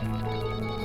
Música